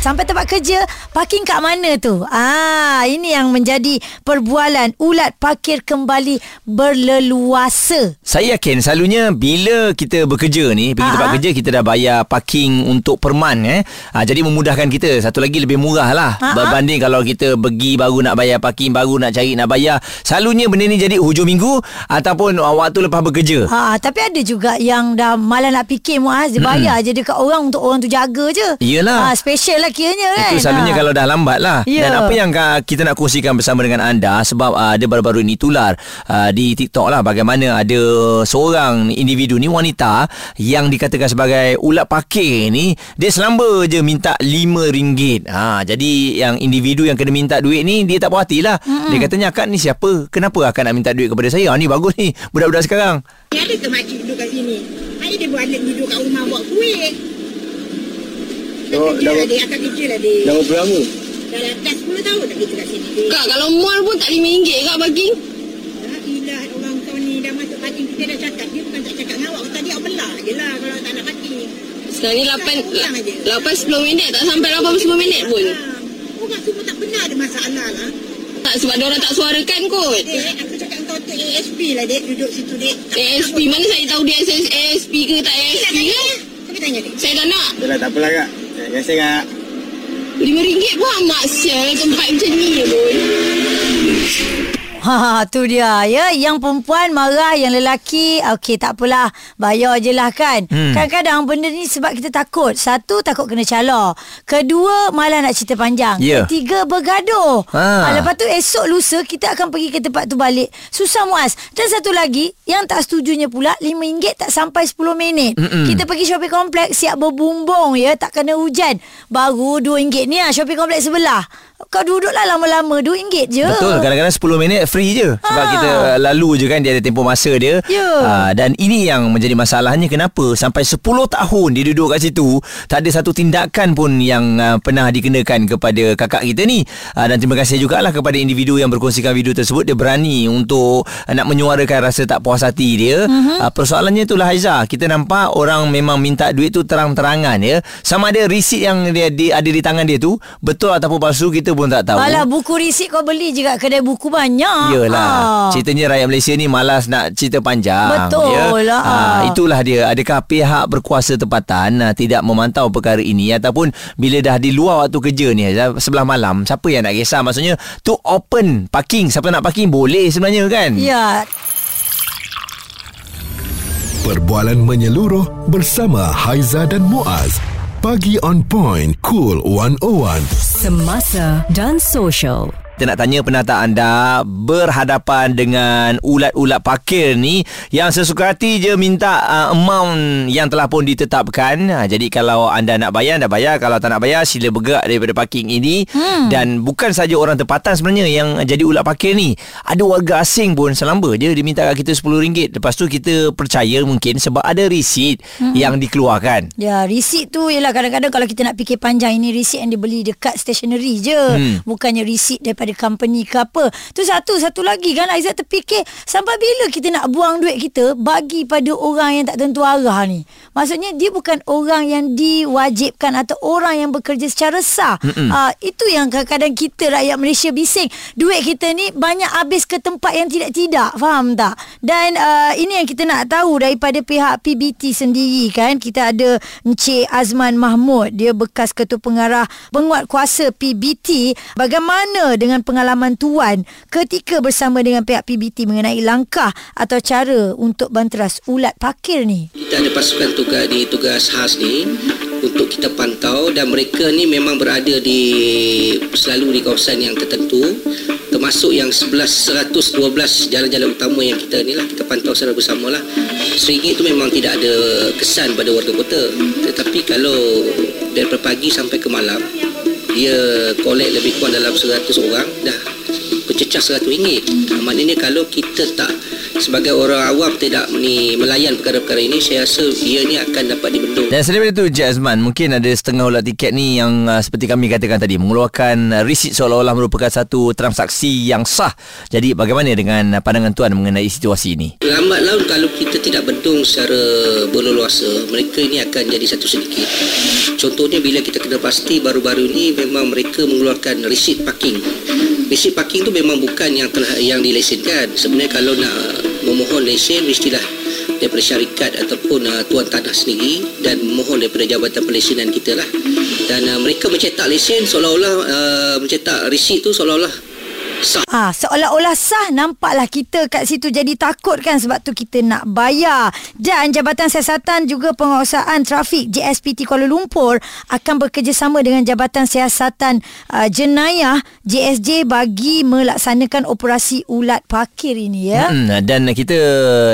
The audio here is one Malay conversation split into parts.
Sampai tempat kerja Parking kat mana tu Ah, Ini yang menjadi Perbualan Ulat parkir kembali Berleluasa Saya yakin selalunya bila kita bekerja ni pergi Ha-ha. tempat kerja kita dah bayar parking untuk perman eh. Ha, jadi memudahkan kita. Satu lagi lebih murah lah Ha-ha. berbanding kalau kita pergi baru nak bayar parking baru nak cari nak bayar. Selalunya benda ni jadi hujung minggu ataupun waktu lepas bekerja. ha, Tapi ada juga Yang dah malah nak fikir Muaz Dia bayar je dekat orang Untuk orang tu jaga je Iyalah. ha, Special lah kiranya kan Itu selalunya ha. kalau dah lambat lah Ya. Dan apa yang uh, kita nak kongsikan bersama dengan anda Sebab uh, dia baru-baru ini tular uh, di TikTok lah Bagaimana ada seorang individu ni wanita Yang dikatakan sebagai ulat parkir ni Dia selamba je minta RM5 ha, Jadi yang individu yang kena minta duit ni Dia tak puas hati lah mm-hmm. Dia katanya akak ni siapa Kenapa akak nak minta duit kepada saya ha, Ni bagus ni budak-budak sekarang Dia ada ke makcik duduk kat sini? Hari dia balik duduk kat rumah buat kuih. Dah Oh, kerja dah- lah dia, akan kerja lah dia. Dah berapa lama? Dah dah 10 tahun dah kerja kat sini. Kak, kalau mall pun tak RM5 kak parking. La ilah orang kau ni dah masuk parking kita dah cakap. Dia bukan tak cakap dengan awak. Tadi awak belah je lah kalau tak nak parking. Sekarang ni 8, Kurang aja. 8 10 minit tak sampai 80 minit pun. Ha. Orang semua tak pernah ada masalah lah. Tak sebab dia orang tak suarakan kot. Dek, aku cakap kau tu ASP lah dek duduk situ dek. ASP mana saya tahu dia ASP ke tak ASP ke? Kau tanya dek. Saya tak nak. Dah lah, tak apalah kak. Terima kasih kak. RM5 pun amat sial tempat macam ni pun. Ha, tu dia. Ya yang perempuan marah yang lelaki okey tak apalah. Bayar je lah kan. Hmm. kadang-kadang benda ni sebab kita takut. Satu takut kena cala kedua malah nak cerita panjang. Ya. ketiga bergaduh. Ha. ha. lepas tu esok lusa kita akan pergi ke tempat tu balik. Susah muas. Dan satu lagi yang tak setujunya pula RM5 tak sampai 10 minit. Mm-mm. kita pergi shopping kompleks siap berbumbung ya tak kena hujan. Baru RM2 ni lah shopping kompleks sebelah. Kau duduklah lama-lama RM2 je. Betul. Kadang-kadang 10 minit free je sebab Ha. kita lalu je kan dia ada tempoh masa dia Ya. Ah, dan ini yang menjadi masalahnya kenapa sampai 10 tahun dia duduk kat situ tak ada satu tindakan pun yang uh, pernah dikenakan kepada kakak kita ni Ah, dan terima kasih jugalah kepada individu yang berkongsikan video tersebut dia berani untuk uh, nak menyuarakan rasa tak puas hati dia uh-huh. uh, persoalannya itulah Haiza kita nampak orang memang minta duit tu terang-terangan ya sama ada receipt yang dia, dia ada di tangan dia tu betul ataupun palsu kita pun tak tahu Alah buku risik kau beli je kat kedai buku banyak. Yelah Ah. Ceritanya rakyat Malaysia ni Malas nak cerita panjang Betul ya? lah. Ah, Itulah dia Adakah pihak berkuasa tempatan ah, Tidak memantau perkara ini Ataupun Bila dah di luar waktu kerja ni ah, Sebelah malam Siapa yang nak kisah Maksudnya Tu open parking Siapa nak parking Boleh sebenarnya kan Ya, Perbualan menyeluruh bersama Haiza dan Muaz. Pagi on point. Cool 101. Semasa dan social. Kita nak tanya penata anda berhadapan dengan ulat-ulat parkir ni yang sesuka hati je minta uh, amount yang telah pun ditetapkan. Ha, jadi kalau anda nak bayar, anda bayar. Kalau tak nak bayar, sila bergerak daripada parking ini. Hmm. Dan bukan saja orang tempatan sebenarnya yang jadi ulat parkir ni. Ada warga asing pun selamba je dia minta kat kita RM10. Lepas tu kita percaya mungkin sebab ada resit hmm. yang dikeluarkan. ya risit tu ialah kadang-kadang kalau kita nak fikir panjang ini risit yang dibeli dekat stationery je. Hmm. Bukannya risit daripada company ke apa. Tu satu, satu lagi kan Aizat terfikir sampai bila kita nak buang duit kita bagi pada orang yang tak tentu arah ni. Maksudnya dia bukan orang yang diwajibkan atau orang yang bekerja secara sah. Uh, itu yang kadang-kadang kita rakyat Malaysia bising. Duit kita ni banyak habis ke tempat yang tidak-tidak. Faham tak? Dan uh, ini yang kita nak tahu daripada pihak PBT sendiri kan. Kita ada Encik Azman Mahmud. Dia bekas ketua pengarah penguat kuasa PBT. Bagaimana dengan pengalaman Tuan ketika bersama dengan pihak PBT mengenai langkah atau cara untuk banteras ulat parkir ni? Kita ada pasukan tugas di tugas khas ni untuk kita pantau dan mereka ni memang berada di selalu di kawasan yang tertentu termasuk yang 11 112 jalan-jalan utama yang kita ni lah kita pantau secara bersama lah seringgit tu memang tidak ada kesan pada warga kota tetapi kalau daripada pagi sampai ke malam dia collect lebih kurang dalam 100 orang. Dah bercecah RM100 ha, maknanya kalau kita tak sebagai orang awam tidak ni melayan perkara-perkara ini saya rasa ia ni akan dapat dibendung Dan selain itu Encik Azman Mungkin ada setengah ulat tiket ni Yang uh, seperti kami katakan tadi Mengeluarkan uh, resit seolah-olah merupakan satu transaksi yang sah Jadi bagaimana dengan pandangan tuan mengenai situasi ini? Lambat laun kalau kita tidak bendung secara berleluasa, mereka ini akan jadi satu sedikit. Contohnya bila kita kena pasti baru-baru ini memang mereka mengeluarkan resit parking. Resit parking tu memang bukan yang telah yang dilesenkan. Sebenarnya kalau nak memohon lesen mestilah daripada syarikat ataupun uh, tuan tanah sendiri dan memohon daripada jabatan pelesenan kita lah. Dan uh, mereka mencetak lesen seolah-olah uh, mencetak resit tu seolah-olah sah. Ah, seolah-olah sah nampaklah kita kat situ jadi takut kan sebab tu kita nak bayar. Dan Jabatan Siasatan juga Penguasaan Trafik JSPT Kuala Lumpur akan bekerjasama dengan Jabatan Siasatan uh, Jenayah JSJ bagi melaksanakan operasi ulat parkir ini ya. Hmm, dan kita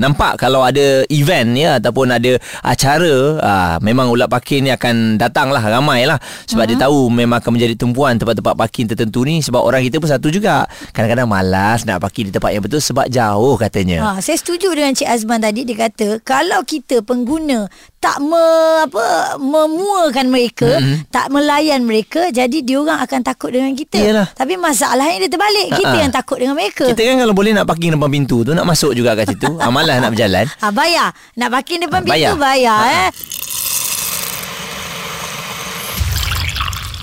nampak kalau ada event ya ataupun ada acara aa, memang ulat parking ni akan datang lah ramai lah sebab dia tahu memang akan menjadi tumpuan tempat-tempat parking tertentu ni. Sebab orang kita pun satu juga kadang-kadang malas nak parking di tempat yang betul sebab jauh katanya. Ha, saya setuju dengan Cik Azman tadi dia kata kalau kita pengguna tak me, apa memuakan mereka, mm-hmm. tak melayan mereka, jadi diorang akan takut dengan kita. Iyalah. Tapi masalahnya dia terbalik. Kita Ha-ha. yang takut dengan mereka. Kita kan kalau boleh nak parking depan pintu tu nak masuk juga kat situ. ah, malas nak berjalan. Ha, bayar. Nak parking depan Ha, pintu bayar. bayar Ha, ha. eh.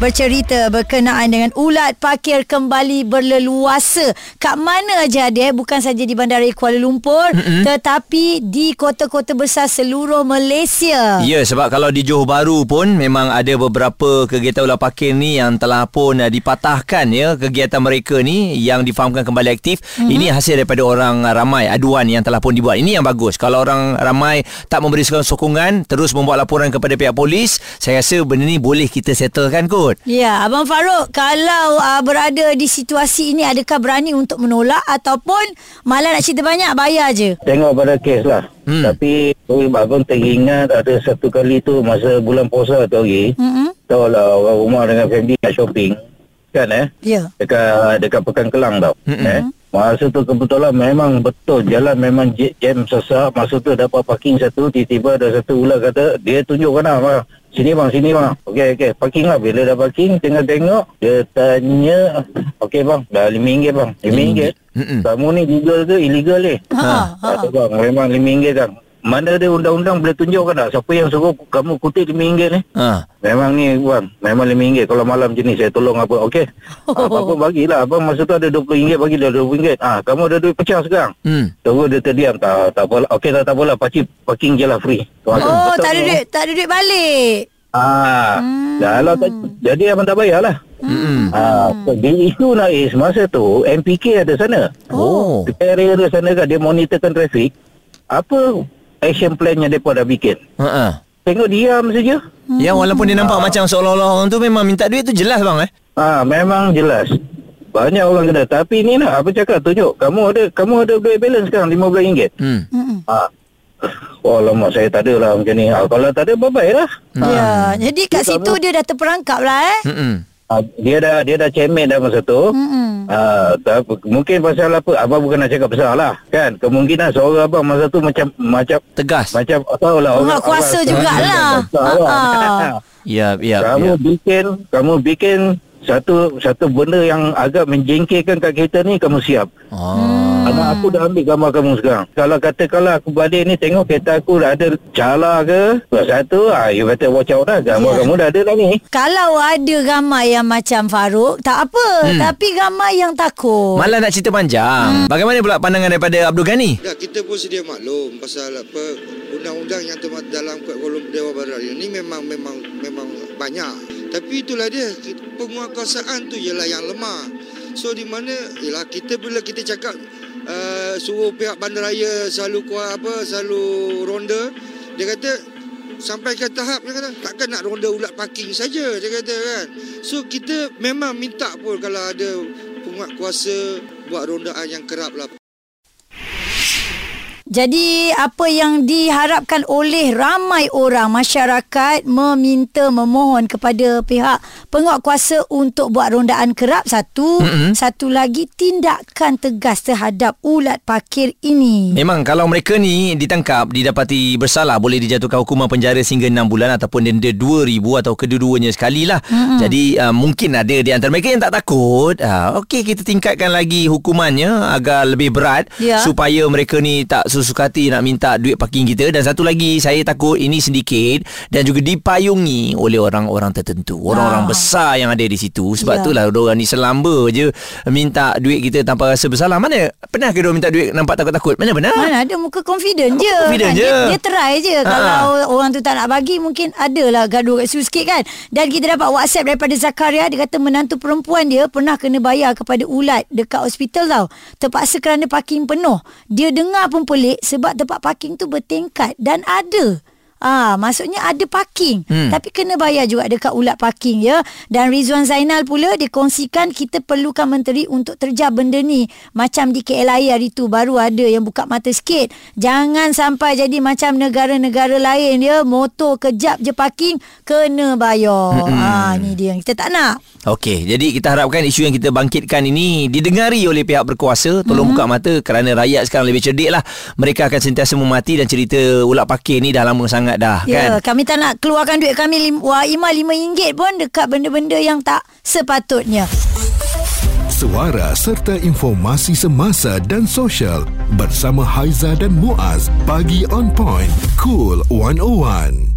Bercerita berkenaan dengan ulat parkir kembali berleluasa. Kat mana aja dia? Bukan saja di Bandara Kuala Lumpur, mm-hmm. tetapi di kota-kota besar seluruh Malaysia. Ya, sebab kalau di Johor Bahru pun memang ada beberapa kegiatan ular parkir ni yang telah pun uh, dipatahkan ya kegiatan mereka ni yang difahamkan kembali aktif. Mm-hmm. Ini hasil daripada orang ramai aduan yang telah pun dibuat. Ini yang bagus. Kalau orang ramai tak memberi sokongan terus membuat laporan kepada pihak polis, saya rasa benda ni boleh kita settlekan kot. Ya, Abang Farouk, kalau uh, berada di situasi ini, adakah berani untuk menolak ataupun malah nak cerita banyak, bayar je? Tengok pada kes lah. Hmm. Hmm. Tapi abang teringat ada satu kali tu masa bulan puasa tu hari. Mm-mm. Tahu lah orang rumah dengan family nak shopping. Kan eh? Ya. Dekat dekat Pekan Kelang tau. Mm-mm. Eh? Masa tu kebetulan memang betul jalan memang jam sesak. Masa tu dapat parking satu tiba-tiba ada satu ular kata dia tunjukkan lah. "Bang, Sini bang, sini bang. Okey, okey. Parking lah. Bila dah parking, tengah tengok. Dia tanya, okey bang, dah RM5 bang. RM5. Mm-mm. Kamu ni legal ke illegal ni? Ha, ha. Tak bang, memang RM5 kan. Mana ada undang-undang boleh tunjukkan tak siapa yang suruh kamu kutip RM5 ni? Ha. Memang ni bang, memang RM5. Kalau malam jenis saya tolong apa, okey. Apa-apa bagilah. Abang masa tu ada RM20 bagilah RM20. Ah, kamu ada duit pecah sekarang. Hmm. Terus dia terdiam. Tak, tak apa Okey tak, tak apalah. Pakcik parking je lah free. Tuan- Oh, betul tak ada duit, tak ada duit balik. Ah, hmm. kalau tak, jadi abang tak bayar lah. Hmm. Ah, di isu Nais masa tu MPK ada sana. Oh. Area ada sana kan dia monitorkan trafik. Apa action plan yang mereka dah bikin? Ha. ha. Tengok diam saja. Yang walaupun dia nampak macam seolah-olah orang tu memang minta duit tu jelas bang eh. Ah, memang jelas. Banyak orang kena. Tapi ni nak apa cakap tunjuk. Kamu ada kamu ada duit balance sekarang RM15. Hmm. Mm-mm. Ah. Oh lama saya tak ada lah macam ni. Ah, kalau tak ada bye-bye lah. Ya, jadi kat Dia situ dia dah terperangkap lah eh. Hmm. Ah, dia dah dia dah cemen dah masa tu. Ah, tak, mungkin pasal apa abang bukan nak cakap besar lah kan kemungkinan seorang abang masa tu macam macam Tegas. macam tahu lah Orang kuasa jugalah. Ha. Ya, ya, kamu ya. bikin kamu bikin satu satu benda yang agak menjengkelkan kat kita ni kamu siap Oh. Anak aku dah ambil gambar kamu sekarang. Kalau katakanlah aku balik ni tengok kereta aku dah ada cala ke. Satu, ah, you better watch out dah. Gambar Ya. kamu dah ada dah ni. Kalau ada ramai yang macam Farouk, tak apa. Hmm. Tapi ramai yang takut. Malah nak cerita panjang. Bagaimana pula pandangan daripada Abdul Ghani? Ya, kita pun sedia maklum pasal apa undang-undang yang terma- dalam Kod Kolom Dewan Barat ini memang memang memang banyak. Tapi itulah dia penguasaan tu ialah yang lemah. So di mana ialah kita bila kita cakap uh, suruh pihak bandaraya selalu kuat apa selalu ronda dia kata sampai ke tahap dia kata takkan nak ronda ulat parking saja dia kata kan. So kita memang minta pun kalau ada penguat kuasa buat rondaan yang kerap lah Jadi apa yang diharapkan oleh ramai orang masyarakat meminta memohon kepada pihak penguatkuasa untuk buat rondaan kerap satu, mm-hmm. satu lagi tindakan tegas terhadap ulat parkir ini. Memang kalau mereka ni ditangkap didapati bersalah boleh dijatuhkan hukuman penjara sehingga 6 bulan ataupun denda 2000 atau kedua-duanya sekali lah. Mm-hmm. Jadi uh, mungkin ada di antara mereka yang tak takut. Uh, Okey kita tingkatkan lagi hukumannya agar lebih berat Ya. supaya mereka ni tak sesuka hati nak minta duit parking kita dan satu lagi saya takut ini sedikit dan juga dipayungi oleh orang-orang tertentu orang-orang Ah. besar yang ada di situ sebab Ya. itulah orang ni selamba je minta duit kita tanpa rasa bersalah mana pernah ke dia minta duit nampak takut-takut mana pernah Mana ada muka confident je. confident je. Dia, dia try je. Ha. Kalau orang tu tak nak bagi mungkin adalah gaduh kat situ sikit kan. Dan kita dapat WhatsApp daripada Zakaria dia kata menantu perempuan dia pernah kena bayar kepada ulat dekat hospital tau. Terpaksa kerana parking penuh. Dia dengar pun pelik sebab tempat parking tu bertingkat dan ada Ah, maksudnya ada parking hmm. tapi kena bayar juga dekat ulat parking ya. Dan Rizwan Zainal pula dia kongsikan kita perlukan menteri untuk terjah benda ni. Macam di KLIA hari tu baru ada yang buka mata sikit. Jangan sampai jadi macam negara-negara lain ya. Motor kejap je parking kena bayar. Hmm. Ah, ni dia yang kita tak nak. Okey, jadi kita harapkan isu yang kita bangkitkan ini didengari oleh pihak berkuasa. Tolong mm-hmm. buka mata kerana rakyat sekarang lebih cerdik lah. Mereka akan sentiasa memati dan cerita ulat pakir ni dah lama sangat dah Ya, kan. kami tak nak keluarkan duit kami lim, wah Ima RM5 pun dekat benda-benda yang tak sepatutnya. Suara serta informasi semasa dan sosial bersama Haiza dan Muaz. Pagi on point. Cool 101.